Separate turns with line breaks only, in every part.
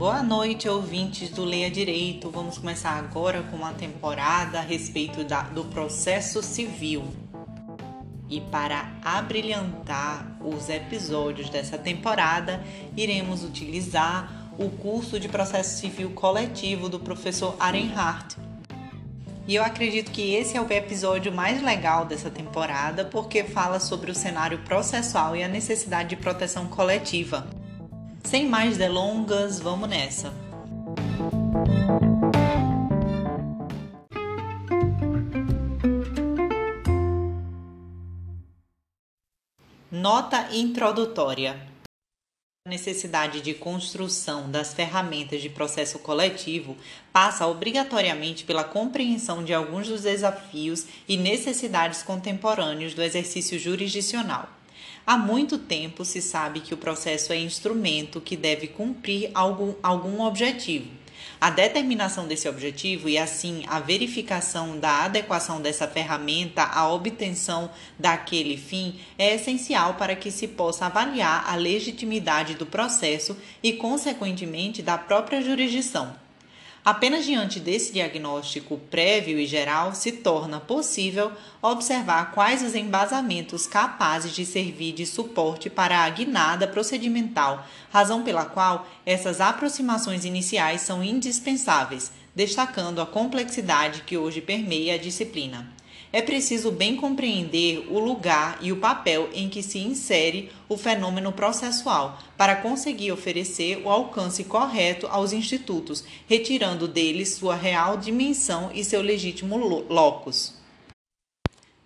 Boa noite, ouvintes do Leia Direito. Vamos começar agora com uma temporada a respeito da, do processo civil. E para abrilhantar os episódios dessa temporada, iremos utilizar o curso de processo civil coletivo do professor Arenhardt. E eu acredito que esse é o episódio mais legal dessa temporada porque fala sobre o cenário processual e a necessidade de proteção coletiva. Sem mais delongas, vamos nessa. Nota introdutória. A necessidade de construção das ferramentas de processo coletivo passa obrigatoriamente pela compreensão de alguns dos desafios e necessidades contemporâneos do exercício jurisdicional. Há muito tempo se sabe que o processo é instrumento que deve cumprir algum, algum objetivo. A determinação desse objetivo e, assim, a verificação da adequação dessa ferramenta à obtenção daquele fim é essencial para que se possa avaliar a legitimidade do processo e, consequentemente, da própria jurisdição. Apenas diante desse diagnóstico prévio e geral se torna possível observar quais os embasamentos capazes de servir de suporte para a guinada procedimental, razão pela qual essas aproximações iniciais são indispensáveis, destacando a complexidade que hoje permeia a disciplina é preciso bem compreender o lugar e o papel em que se insere o fenômeno processual para conseguir oferecer o alcance correto aos institutos, retirando deles sua real dimensão e seu legítimo locus.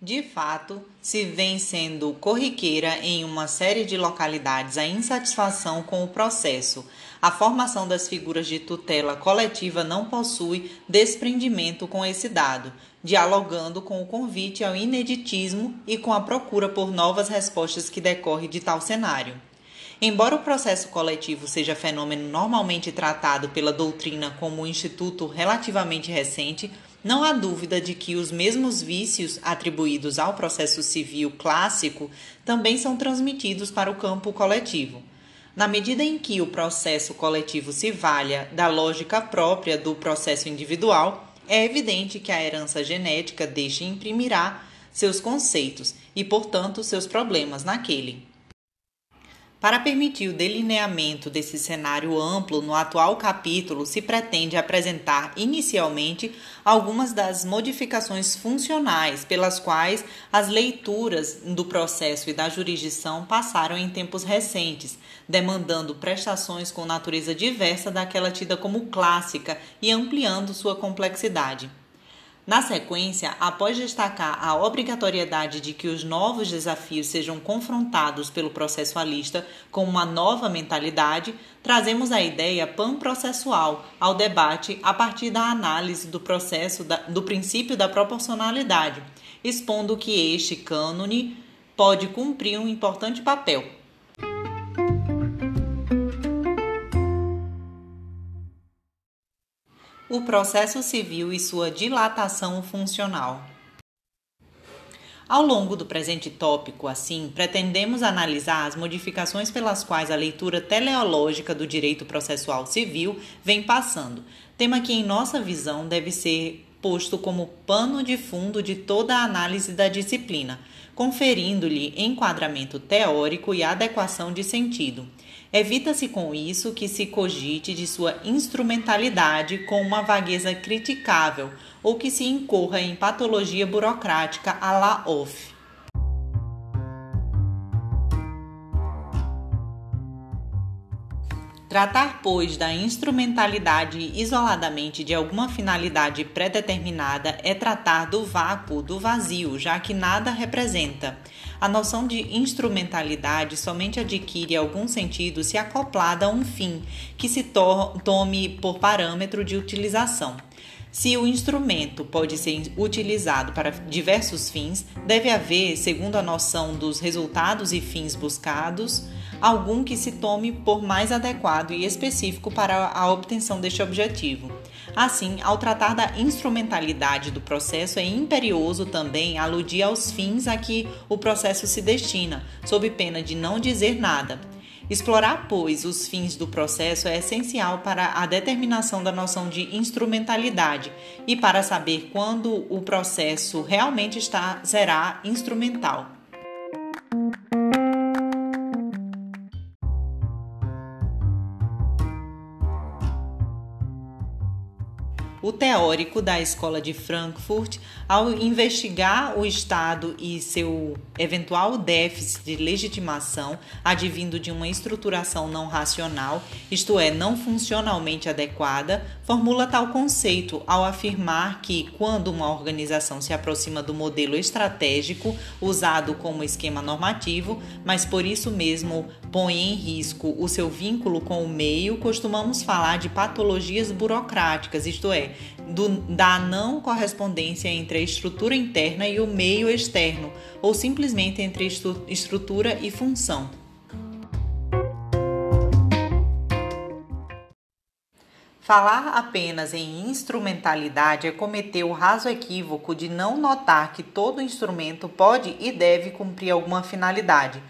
De fato, se vem sendo corriqueira em uma série de localidades a insatisfação com o processo. A formação das figuras de tutela coletiva não possui desprendimento com esse dado, dialogando com o convite ao ineditismo e com a procura por novas respostas que decorre de tal cenário. Embora o processo coletivo seja fenômeno normalmente tratado pela doutrina como um instituto relativamente recente, não há dúvida de que os mesmos vícios atribuídos ao processo civil clássico também são transmitidos para o campo coletivo. Na medida em que o processo coletivo se valha da lógica própria do processo individual, é evidente que a herança genética deixa imprimirá seus conceitos e, portanto, seus problemas naquele. Para permitir o delineamento desse cenário amplo, no atual capítulo se pretende apresentar inicialmente algumas das modificações funcionais pelas quais as leituras do processo e da jurisdição passaram em tempos recentes, demandando prestações com natureza diversa daquela tida como clássica e ampliando sua complexidade. Na sequência, após destacar a obrigatoriedade de que os novos desafios sejam confrontados pelo processualista com uma nova mentalidade, trazemos a ideia panprocessual ao debate a partir da análise do processo da, do princípio da proporcionalidade, expondo que este cânone pode cumprir um importante papel o processo civil e sua dilatação funcional. Ao longo do presente tópico, assim, pretendemos analisar as modificações pelas quais a leitura teleológica do direito processual civil vem passando, tema que, em nossa visão, deve ser posto como pano de fundo de toda a análise da disciplina, conferindo-lhe enquadramento teórico e adequação de sentido. Evita-se com isso que se cogite de sua instrumentalidade com uma vagueza criticável ou que se incorra em patologia burocrática à la off. Tratar, pois, da instrumentalidade isoladamente de alguma finalidade predeterminada é tratar do vácuo, do vazio, já que nada representa. A noção de instrumentalidade somente adquire algum sentido se acoplada a um fim que se to tome por parâmetro de utilização. Se o instrumento pode ser utilizado para diversos fins, deve haver, segundo a noção dos resultados e fins buscados, algum que se tome por mais adequado e específico para a obtenção deste objetivo. Assim, ao tratar da instrumentalidade do processo, é imperioso também aludir aos fins a que o processo se destina, sob pena de não dizer nada. Explorar, pois, os fins do processo é essencial para a determinação da noção de instrumentalidade e para saber quando o processo realmente está, será instrumental. Teórico da Escola de Frankfurt, ao investigar o Estado e seu eventual déficit de legitimação advindo de uma estruturação não racional, isto é, não funcionalmente adequada, formula tal conceito ao afirmar que, quando uma organização se aproxima do modelo estratégico usado como esquema normativo, mas por isso mesmo põe em risco o seu vínculo com o meio, costumamos falar de patologias burocráticas, isto é, do, da não correspondência entre a estrutura interna e o meio externo, ou simplesmente entre estrutura e função. Falar apenas em instrumentalidade é cometer o raso equívoco de não notar que todo instrumento pode e deve cumprir alguma finalidade.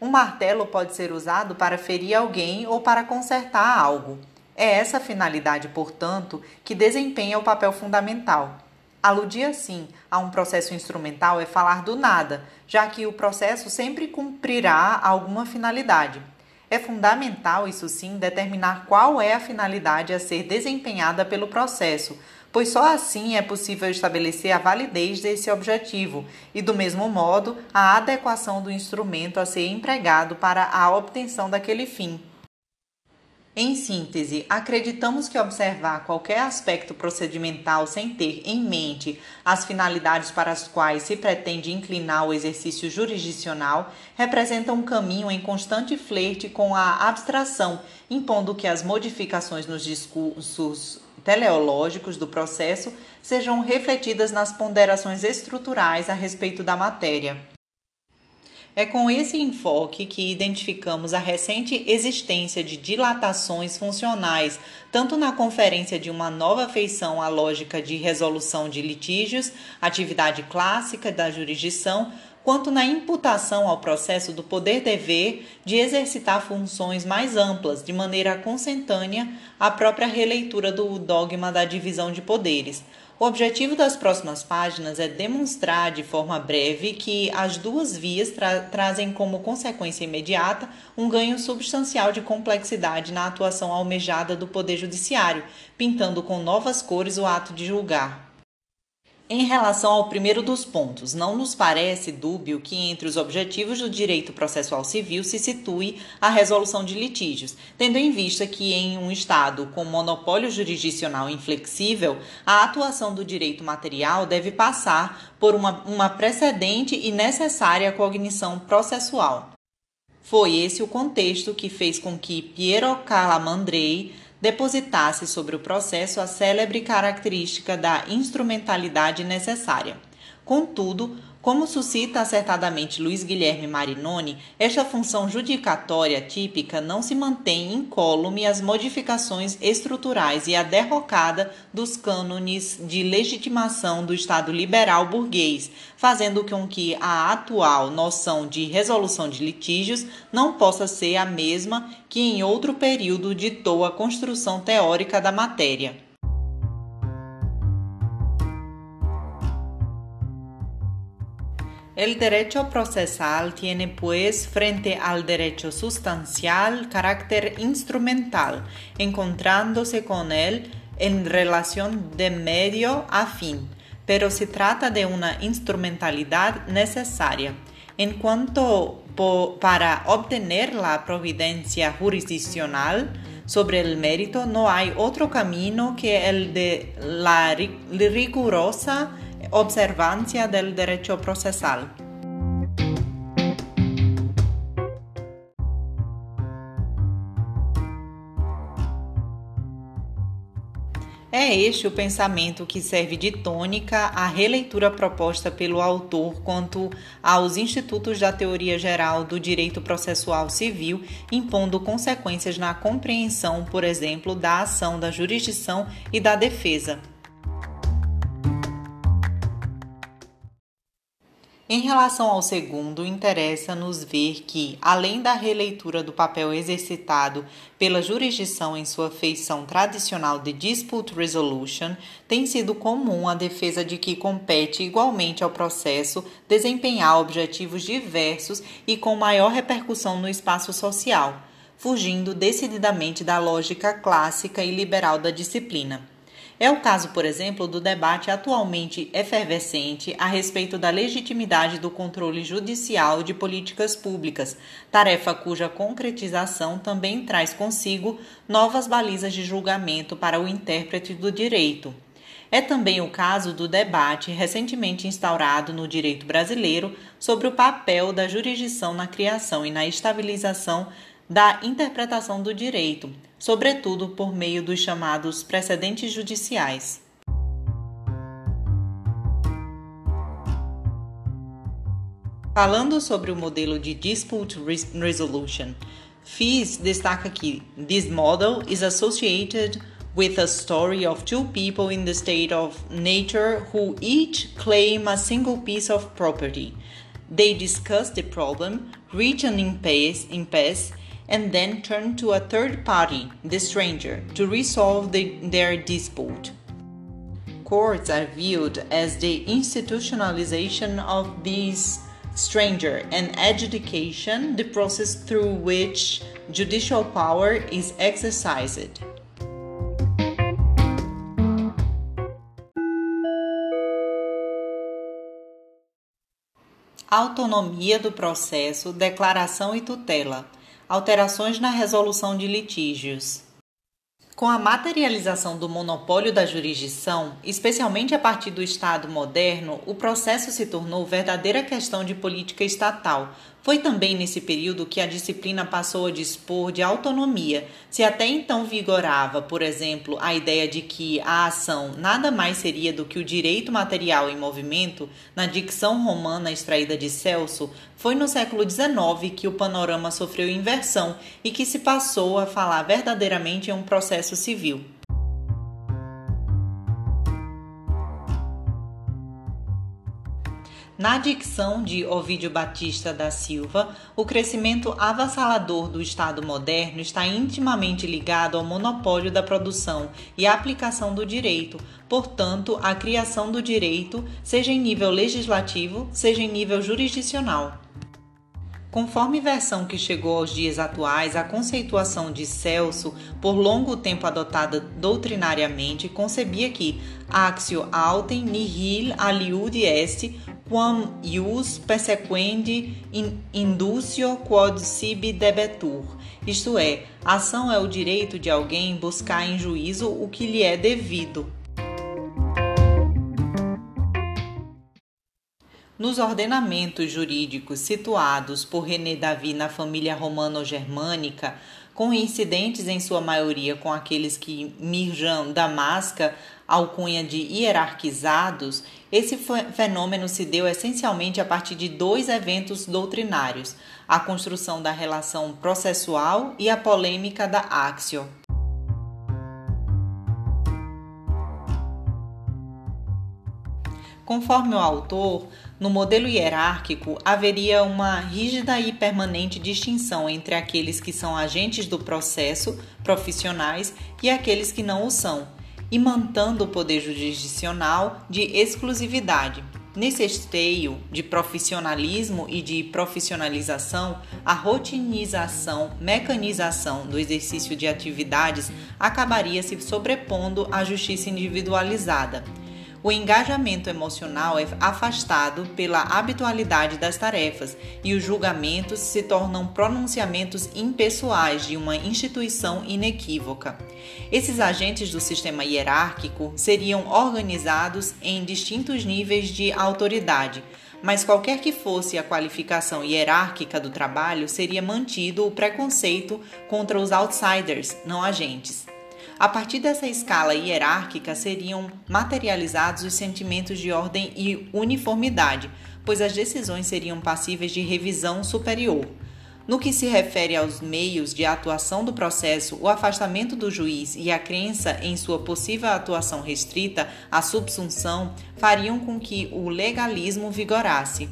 Um martelo pode ser usado para ferir alguém ou para consertar algo. É essa finalidade, portanto, que desempenha o papel fundamental. Aludir assim a um processo instrumental é falar do nada, já que o processo sempre cumprirá alguma finalidade. É fundamental, isso sim, determinar qual é a finalidade a ser desempenhada pelo processo, pois só assim é possível estabelecer a validez desse objetivo e, do mesmo modo, a adequação do instrumento a ser empregado para a obtenção daquele fim. Em síntese, acreditamos que observar qualquer aspecto procedimental sem ter em mente as finalidades para as quais se pretende inclinar o exercício jurisdicional representa um caminho em constante flerte com a abstração, impondo que as modificações nos discursos teleológicos do processo sejam refletidas nas ponderações estruturais a respeito da matéria. É com esse enfoque que identificamos a recente existência de dilatações funcionais, tanto na conferência de uma nova feição à lógica de resolução de litígios, atividade clássica da jurisdição, quanto na imputação ao processo do poder-dever de exercitar funções mais amplas, de maneira consentânea à própria releitura do dogma da divisão de poderes. O objetivo das próximas páginas é demonstrar de forma breve que as duas vias tra trazem como consequência imediata um ganho substancial de complexidade na atuação almejada do Poder Judiciário, pintando com novas cores o ato de julgar. Em relação ao primeiro dos pontos, não nos parece dúbio que entre os objetivos do direito processual civil se situe a resolução de litígios, tendo em vista que, em um Estado com monopólio jurisdicional inflexível, a atuação do direito material deve passar por uma, uma precedente e necessária cognição processual. Foi esse o contexto que fez com que Piero Calamandrei depositasse sobre o processo a célebre característica da instrumentalidade necessária. Contudo, como suscita acertadamente Luiz Guilherme Marinoni, esta função judicatória típica não se mantém incólume às modificações estruturais e à derrocada dos cânones de legitimação do Estado liberal burguês, fazendo com que a atual noção de resolução de litígios não possa ser a mesma que em outro período ditou a construção teórica da matéria. El derecho procesal tiene pues frente al derecho sustancial carácter instrumental, encontrándose con él en relación de medio a fin, pero se trata de una instrumentalidad necesaria. En cuanto para obtener la providencia jurisdiccional sobre el mérito, no hay otro camino que el de la rigurosa observancia del derecho procesal. É este o pensamento que serve de tônica à releitura proposta pelo autor quanto aos institutos da teoria geral do direito processual civil, impondo consequências na compreensão, por exemplo, da ação da jurisdição e da defesa. Em relação ao segundo, interessa-nos ver que, além da releitura do papel exercitado pela jurisdição em sua feição tradicional de dispute resolution, tem sido comum a defesa de que compete igualmente ao processo desempenhar objetivos diversos e com maior repercussão no espaço social, fugindo decididamente da lógica clássica e liberal da disciplina. É o caso, por exemplo, do debate atualmente efervescente a respeito da legitimidade do controle judicial de políticas públicas, tarefa cuja concretização também traz consigo novas balizas de julgamento para o intérprete do direito. É também o caso do debate recentemente instaurado no direito brasileiro sobre o papel da jurisdição na criação e na estabilização da interpretação do direito, sobretudo por meio dos chamados precedentes judiciais. Falando sobre o modelo de Dispute Resolution, Fis destaca que this model is associated with a story of two people in the state of nature who each claim a single piece of property. They discuss the problem, reach an impasse, impasse and then turn to a third party, the stranger, to resolve the, their dispute. Courts are viewed as the institutionalization of this stranger and adjudication, the process through which judicial power is exercised. Autonomia do processo, declaração e tutela alterações na resolução de litígios. Com a materialização do monopólio da jurisdição, especialmente a partir do Estado moderno, o processo se tornou verdadeira questão de política estatal, foi também nesse período que a disciplina passou a dispor de autonomia. Se até então vigorava, por exemplo, a ideia de que a ação nada mais seria do que o direito material em movimento, na dicção romana extraída de Celso, foi no século XIX que o panorama sofreu inversão e que se passou a falar verdadeiramente em um processo civil. Na dicção de Ovídio Batista da Silva, o crescimento avassalador do Estado moderno está intimamente ligado ao monopólio da produção e aplicação do direito, portanto, à criação do direito, seja em nível legislativo, seja em nível jurisdicional. Conforme versão que chegou aos dias atuais, a conceituação de Celso, por longo tempo adotada doutrinariamente, concebia que axio autem nihil aliud est quam ius persequendi inducio quod sibi debetur. Isto é, ação é o direito de alguém buscar em juízo o que lhe é devido. Nos ordenamentos jurídicos situados por René Davi na família romano-germânica, coincidentes em sua maioria com aqueles que Mirjan Damasca alcunha de hierarquizados, esse fenômeno se deu essencialmente a partir de dois eventos doutrinários: a construção da relação processual e a polêmica da axio. Conforme o autor, no modelo hierárquico haveria uma rígida e permanente distinção entre aqueles que são agentes do processo, profissionais, e aqueles que não o são, mantendo o poder jurisdicional de exclusividade. Nesse esteio de profissionalismo e de profissionalização, a rotinização, mecanização do exercício de atividades acabaria se sobrepondo à justiça individualizada o engajamento emocional é afastado pela habitualidade das tarefas e os julgamentos se tornam pronunciamentos impessoais de uma instituição inequívoca. Esses agentes do sistema hierárquico seriam organizados em distintos níveis de autoridade, mas qualquer que fosse a qualificação hierárquica do trabalho, seria mantido o preconceito contra os outsiders, não agentes. A partir dessa escala hierárquica seriam materializados os sentimentos de ordem e uniformidade, pois as decisões seriam passíveis de revisão superior. No que se refere aos meios de atuação do processo, o afastamento do juiz e a crença em sua possível atuação restrita à subsunção fariam com que o legalismo vigorasse.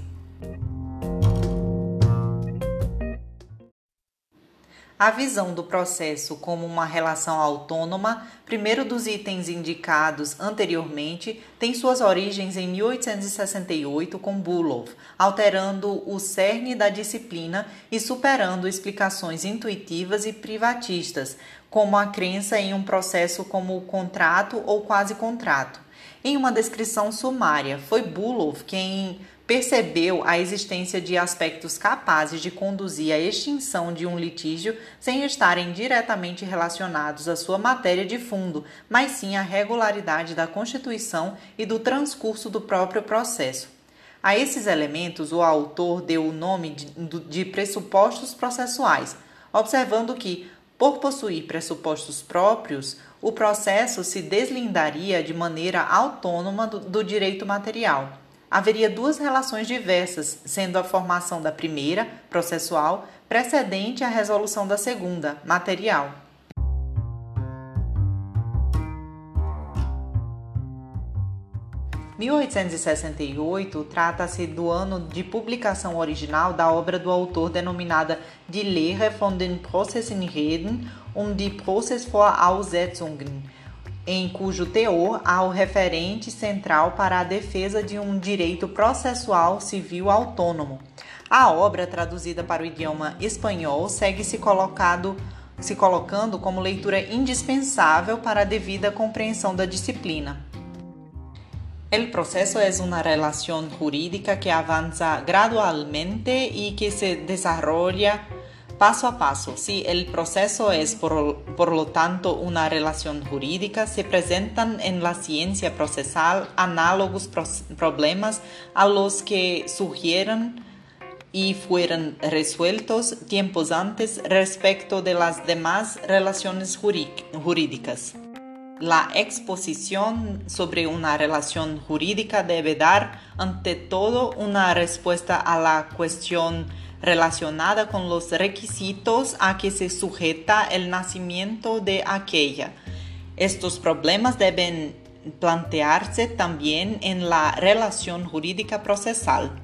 A visão do processo como uma relação autônoma, primeiro dos itens indicados anteriormente, tem suas origens em 1868 com Bulov, alterando o cerne da disciplina e superando explicações intuitivas e privatistas, como a crença em um processo como contrato ou quase contrato. Em uma descrição sumária, foi Bulov quem percebeu a existência de aspectos capazes de conduzir à extinção de um litígio sem estarem diretamente relacionados à sua matéria de fundo, mas sim à regularidade da constituição e do transcurso do próprio processo. A esses elementos, o autor deu o nome de, pressupostos processuais, observando que, por possuir pressupostos próprios, o processo se deslindaria de maneira autônoma do direito material haveria duas relações diversas, sendo a formação da primeira, processual, precedente à resolução da segunda, material. (1868) trata-se do ano de publicação original da obra do autor denominada Die Lehre von den Processinreden und die Prozessvoraussetzungen, em cujo teor há o referente central para a defesa de um direito processual civil autônomo. A obra, traduzida para o idioma espanhol, segue se colocado se colocando como leitura indispensável para a devida compreensão da disciplina. El proceso es una relación jurídica que avanza gradualmente y que se desarrolla paso a paso. Si el proceso es, por, lo tanto, una relación jurídica, se presentan en la ciencia procesal análogos problemas a los que surgieron y fueron resueltos tiempos antes respecto de las demás relaciones jurídicas. La exposición sobre una relación jurídica debe dar, ante todo, una respuesta a la cuestión relacionada con los requisitos a que se sujeta el nacimiento de aquella. Estos problemas deben plantearse también en la relación jurídica procesal.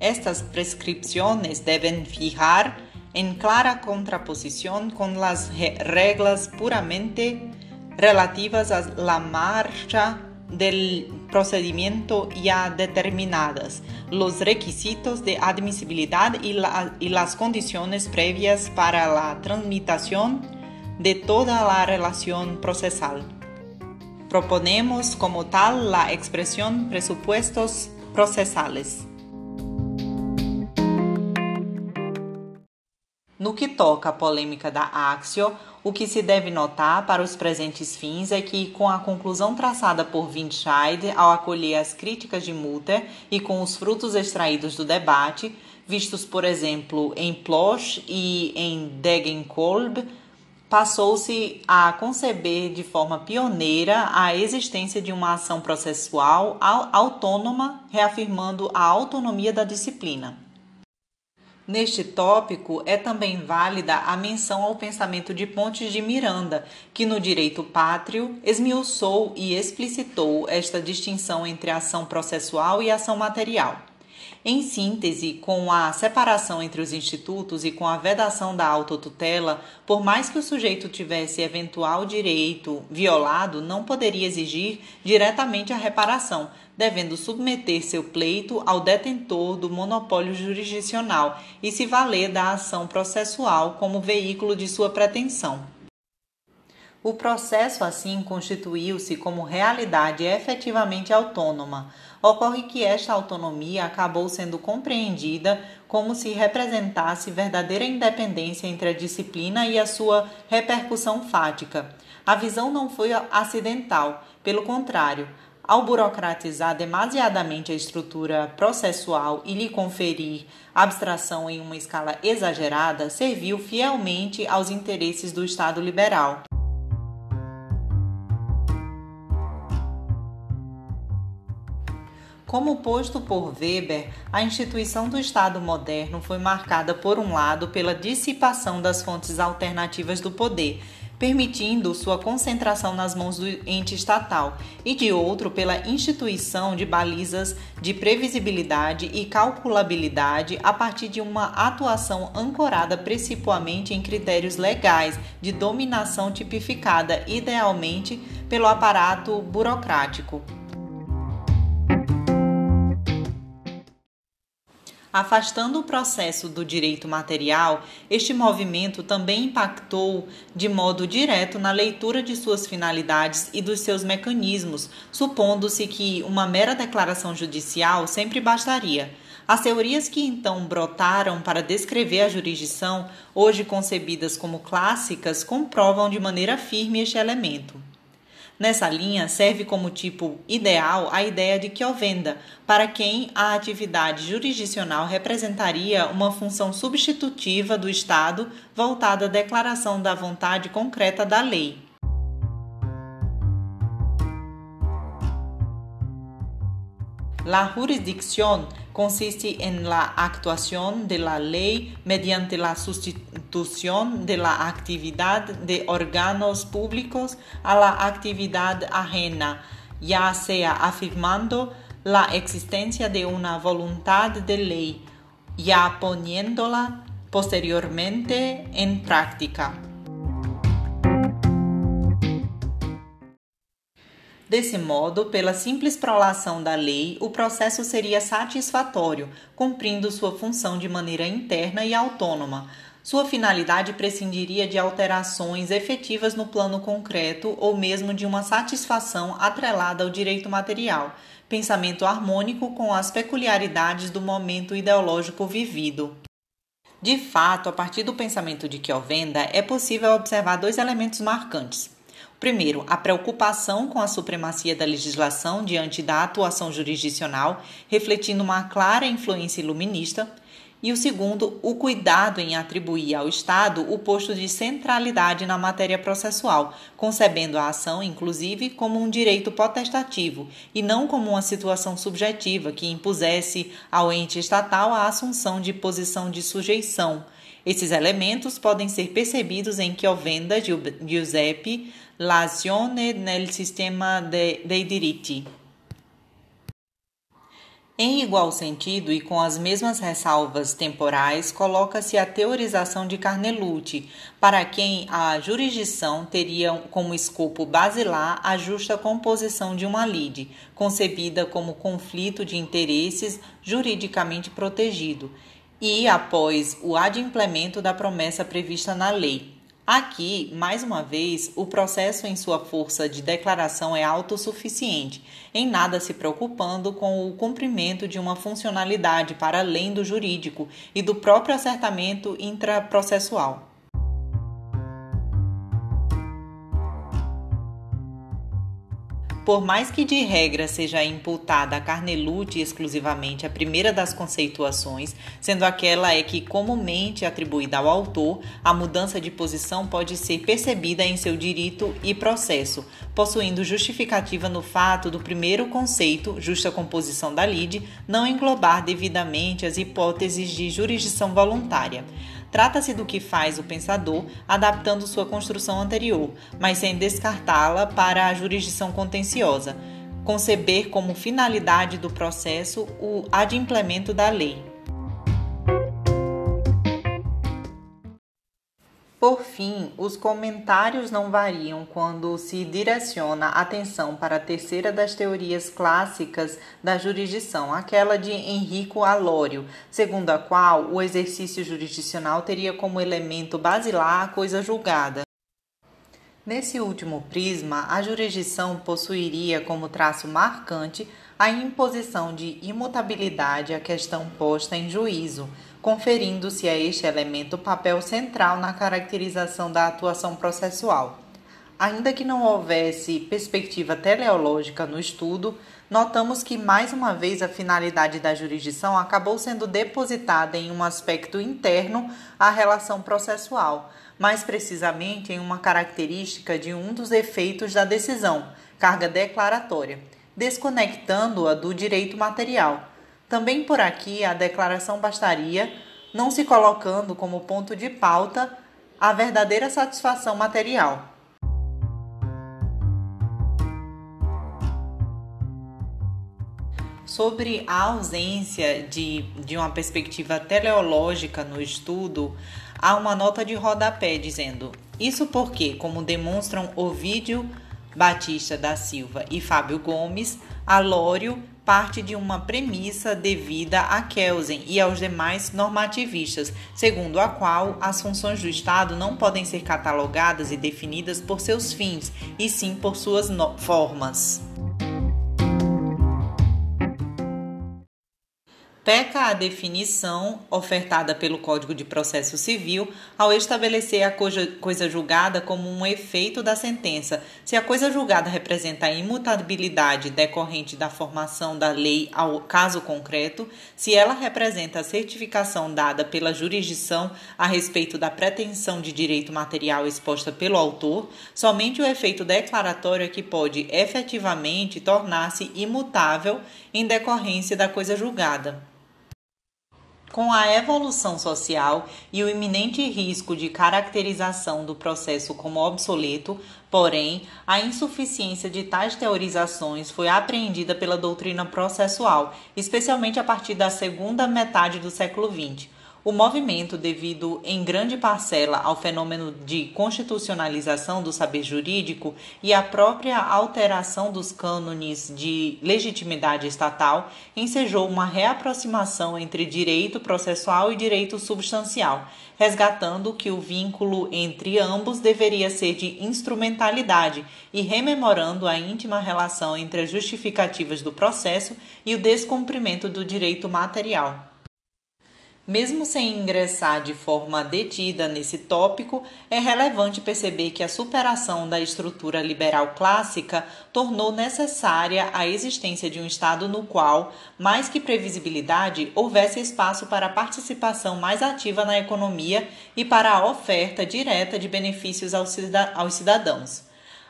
Estas prescripciones deben fijar en clara contraposición con las reglas puramente relativas a la marcha del procedimiento ya determinadas, los requisitos de admisibilidad y, la, y, las condiciones previas para la tramitación de toda la relación procesal. Proponemos como tal la expresión presupuestos procesales. No que toca a polêmica da Axio, o que se deve notar para os presentes fins é que, com a conclusão traçada por Windscheid ao acolher as críticas de Mutter e com os frutos extraídos do debate, vistos, por exemplo, em Plosch e em Degenkolb, passou-se a conceber de forma pioneira a existência de uma ação processual autônoma, reafirmando a autonomia da disciplina. Neste tópico é também válida a menção ao pensamento de Pontes de Miranda, que no direito pátrio esmiuçou e explicitou esta distinção entre ação processual e ação material. Em síntese, com a separação entre os institutos e com a vedação da autotutela, por mais que o sujeito tivesse eventual direito violado, não poderia exigir diretamente a reparação, devendo submeter seu pleito ao detentor do monopólio jurisdicional e se valer da ação processual como veículo de sua pretensão. O processo, assim, constituiu-se como realidade efetivamente autônoma. Ocorre que esta autonomia acabou sendo compreendida como se representasse verdadeira independência entre a disciplina e a sua repercussão fática. A visão não foi acidental, pelo contrário, ao burocratizar demasiadamente a estrutura processual e lhe conferir abstração em uma escala exagerada, serviu fielmente aos interesses do Estado liberal. Como posto por Weber, a instituição do Estado moderno foi marcada, por um lado, pela dissipação das fontes alternativas do poder, permitindo sua concentração nas mãos do ente estatal, e de outro, pela instituição de balizas de previsibilidade e calculabilidade a partir de uma atuação ancorada principalmente em critérios legais de dominação tipificada, idealmente pelo aparato burocrático. Afastando o processo do direito material, este movimento também impactou de modo direto na leitura de suas finalidades e dos seus mecanismos, supondo-se que uma mera declaração judicial sempre bastaria. As teorias que então brotaram para descrever a jurisdição, hoje concebidas como clássicas, comprovam de maneira firme este elemento. Nessa linha, serve como tipo ideal a ideia de Kiovenda, para quem a atividade jurisdicional representaria uma função substitutiva do Estado voltada à declaração da vontade concreta da lei. La jurisdicción consiste en la actuación de la ley mediante la sustitución de la actividad de órganos públicos a la actividad ajena, ya sea afirmando la existencia de una voluntad de ley, ya poniéndola posteriormente en práctica. Desse modo, pela simples prolação da lei, o processo seria satisfatório, cumprindo sua função de maneira interna e autônoma. Sua finalidade prescindiria de alterações efetivas no plano concreto ou mesmo de uma satisfação atrelada ao direito material, pensamento harmônico com as peculiaridades do momento ideológico vivido. De fato, a partir do pensamento de Kiovenda, é possível observar dois elementos marcantes. Primeiro, a preocupação com a supremacia da legislação diante da atuação jurisdicional, refletindo uma clara influência iluminista. E o segundo, o cuidado em atribuir ao Estado o posto de centralidade na matéria processual, concebendo a ação, inclusive, como um direito potestativo e não como uma situação subjetiva que impusesse ao ente estatal a assunção de posição de sujeição. Esses elementos podem ser percebidos em Chiovenda Giuseppe l'azione nel sistema de, dei diritti. Em igual sentido e com as mesmas ressalvas temporais, coloca-se a teorização de Carnelucci, para quem a jurisdição teria como escopo basilar a justa composição de uma lide, concebida como conflito de interesses juridicamente protegido, e após o adimplemento da promessa prevista na lei. Aqui, mais uma vez, o processo em sua força de declaração é autossuficiente, em nada se preocupando com o cumprimento de uma funcionalidade para além do jurídico e do próprio acertamento intraprocessual. Por mais que de regra seja imputada a Carnelucci exclusivamente a primeira das conceituações, sendo aquela é que comumente atribuída ao autor, a mudança de posição pode ser percebida em seu direito e processo, possuindo justificativa no fato do primeiro conceito, justa composição da lide, não englobar devidamente as hipóteses de jurisdição voluntária. Trata-se do que faz o pensador, adaptando sua construção anterior, mas sem descartá-la para a jurisdição contenciosa, conceber como finalidade do processo o adimplemento da lei. Por fim, os comentários não variam quando se direciona atenção para a terceira das teorias clássicas da jurisdição, aquela de Henrico Alório, segundo a qual o exercício jurisdicional teria como elemento basilar a coisa julgada. Nesse último prisma, a jurisdição possuiria como traço marcante a imposição de imutabilidade à questão posta em juízo conferindo-se a este elemento papel central na caracterização da atuação processual. Ainda que não houvesse perspectiva teleológica no estudo, notamos que mais uma vez a finalidade da jurisdição acabou sendo depositada em um aspecto interno à relação processual, mais precisamente em uma característica de um dos efeitos da decisão, carga declaratória, desconectando-a do direito material também por aqui a declaração bastaria, não se colocando como ponto de pauta a verdadeira satisfação material. Sobre a ausência de, de uma perspectiva teleológica no estudo, há uma nota de rodapé dizendo: Isso porque, como demonstram Ovidio Batista da Silva e Fábio Gomes, Alório parte de uma premissa devida a Kelsen e aos demais normativistas, segundo a qual as funções do Estado não podem ser catalogadas e definidas por seus fins, e sim por suas formas. Peca a definição ofertada pelo Código de Processo Civil ao estabelecer a coisa julgada como um efeito da sentença, se a coisa julgada representa a imutabilidade decorrente da formação da lei ao caso concreto, se ela representa a certificação dada pela jurisdição a respeito da pretensão de direito material exposta pelo autor, somente o efeito declaratório é que pode efetivamente tornar-se imutável em decorrência da coisa julgada. Com a evolução social e o iminente risco de caracterização do processo como obsoleto, porém, a insuficiência de tais teorizações foi apreendida pela doutrina processual, especialmente a partir da segunda metade do século XX o movimento, devido em grande parcela ao fenômeno de constitucionalização do saber jurídico e à própria alteração dos cânones de legitimidade estatal, ensejou uma reaproximação entre direito processual e direito substancial, resgatando que o vínculo entre ambos deveria ser de instrumentalidade e rememorando a íntima relação entre as justificativas do processo e o descumprimento do direito material. Mesmo sem ingressar de forma detida nesse tópico, é relevante perceber que a superação da estrutura liberal clássica tornou necessária a existência de um Estado no qual, mais que previsibilidade, houvesse espaço para a participação mais ativa na economia e para a oferta direta de benefícios aos cidadãos.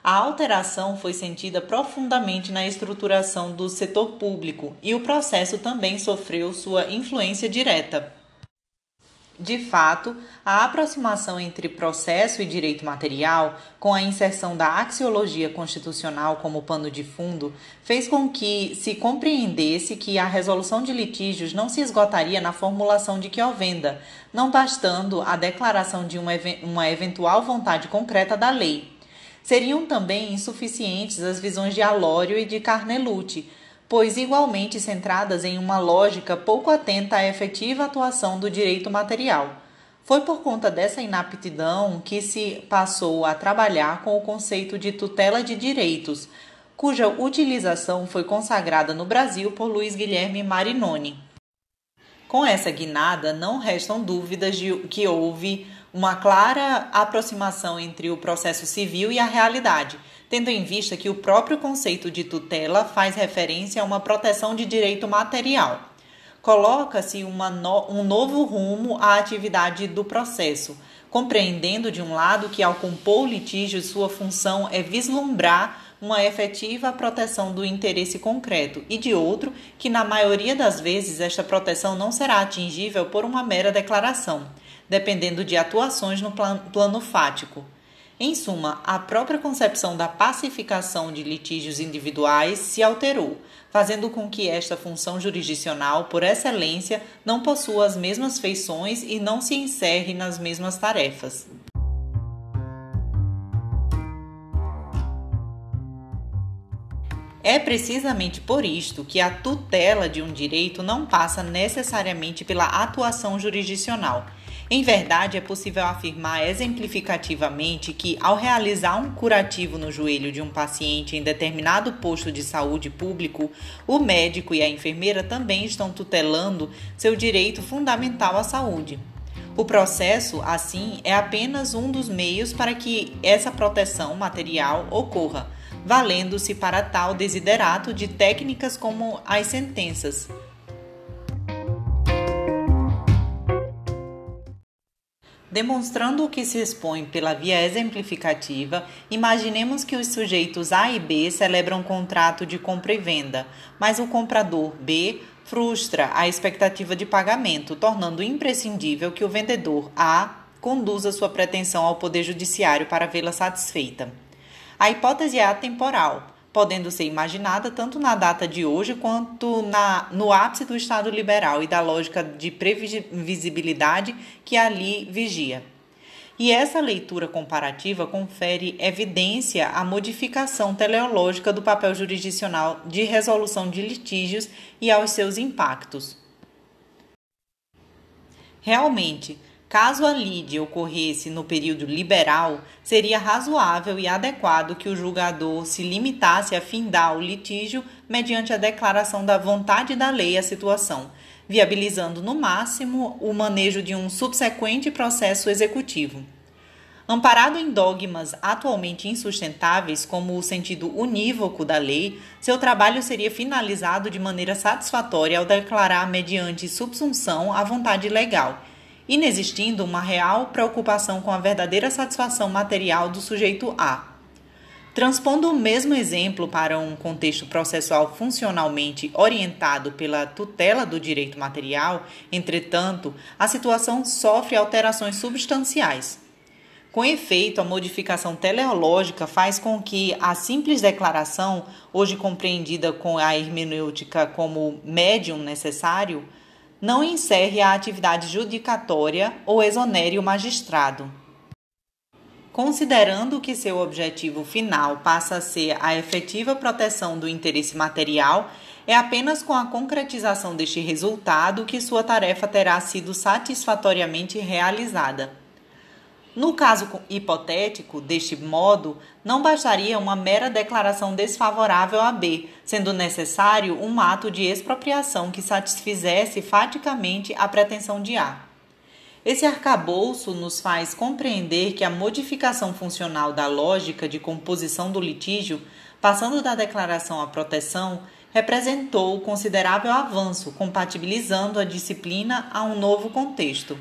A alteração foi sentida profundamente na estruturação do setor público e o processo também sofreu sua influência direta. De fato, a aproximação entre processo e direito material, com a inserção da axiologia constitucional como pano de fundo, fez com que se compreendesse que a resolução de litígios não se esgotaria na formulação de que venda, não bastando a declaração de uma eventual vontade concreta da lei. Seriam também insuficientes as visões de Alório e de Carnelucci pois igualmente centradas em uma lógica pouco atenta à efetiva atuação do direito material. Foi por conta dessa inaptidão que se passou a trabalhar com o conceito de tutela de direitos, cuja utilização foi consagrada no Brasil por Luiz Guilherme Marinoni. Com essa guinada, não restam dúvidas de que houve uma clara aproximação entre o processo civil e a realidade tendo em vista que o próprio conceito de tutela faz referência a uma proteção de direito material. Coloca-se no, um novo rumo à atividade do processo, compreendendo, de um lado, que ao compor o litígio, sua função é vislumbrar uma efetiva proteção do interesse concreto, e de outro, que na maioria das vezes esta proteção não será atingível por uma mera declaração, dependendo de atuações no plano fático. Em suma, a própria concepção da pacificação de litígios individuais se alterou, fazendo com que esta função jurisdicional, por excelência, não possua as mesmas feições e não se encerre nas mesmas tarefas. É precisamente por isto que a tutela de um direito não passa necessariamente pela atuação jurisdicional em verdade, é possível afirmar exemplificativamente que, ao realizar um curativo no joelho de um paciente em determinado posto de saúde público, o médico e a enfermeira também estão tutelando seu direito fundamental à saúde. O processo, assim, é apenas um dos meios para que essa proteção material ocorra, valendo-se para tal desiderato de técnicas como as sentenças, Demonstrando o que se expõe pela via exemplificativa, imaginemos que os sujeitos A e B celebram um contrato de compra e venda, mas o comprador B frustra a expectativa de pagamento, tornando imprescindível que o vendedor A conduza sua pretensão ao Poder Judiciário para vê-la satisfeita. A hipótese é atemporal, podendo ser imaginada tanto na data de hoje quanto na, no ápice do Estado liberal e da lógica de previsibilidade que ali vigia. E essa leitura comparativa confere evidência à modificação teleológica do papel jurisdicional de resolução de litígios e aos seus impactos. Realmente, Caso a lide ocorresse no período liberal, seria razoável e adequado que o julgador se limitasse a findar o litígio mediante a declaração da vontade da lei à situação, viabilizando no máximo o manejo de um subsequente processo executivo. Amparado em dogmas atualmente insustentáveis, como o sentido unívoco da lei, seu trabalho seria finalizado de maneira satisfatória ao declarar, mediante subsunção, a vontade legal inexistindo uma real preocupação com a verdadeira satisfação material do sujeito A. Transpondo o mesmo exemplo para um contexto processual funcionalmente orientado pela tutela do direito material, entretanto, a situação sofre alterações substanciais. Com efeito, a modificação teleológica faz com que a simples declaração, hoje compreendida com a hermenêutica como médium necessário, não encerre a atividade judicatória ou exonere o magistrado. Considerando que seu objetivo final passa a ser a efetiva proteção do interesse material, é apenas com a concretização deste resultado que sua tarefa terá sido satisfatoriamente realizada. No caso hipotético, deste modo, não bastaria uma mera declaração desfavorável a B, sendo necessário um ato de expropriação que satisfizesse faticamente a pretensão de A. Esse arcabouço nos faz compreender que a modificação funcional da lógica de composição do litígio, passando da declaração à proteção, representou considerável avanço, compatibilizando a disciplina a um novo contexto.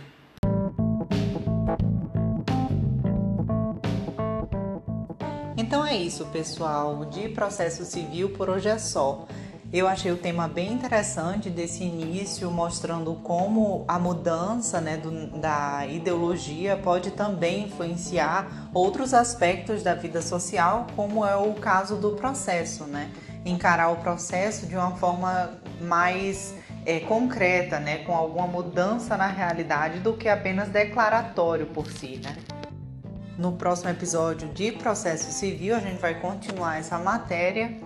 É isso, pessoal. De processo civil por hoje é só. Eu achei o tema bem interessante desse início, mostrando como a mudança né, do, da ideologia pode também influenciar outros aspectos da vida social, como é o caso do processo, né? Encarar o processo de uma forma mais é, concreta, né, com alguma mudança na realidade do que apenas declaratório por si, né? No próximo episódio de Processo Civil, a gente vai continuar essa matéria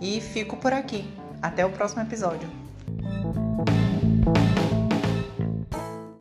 e fico por aqui. Até o próximo episódio.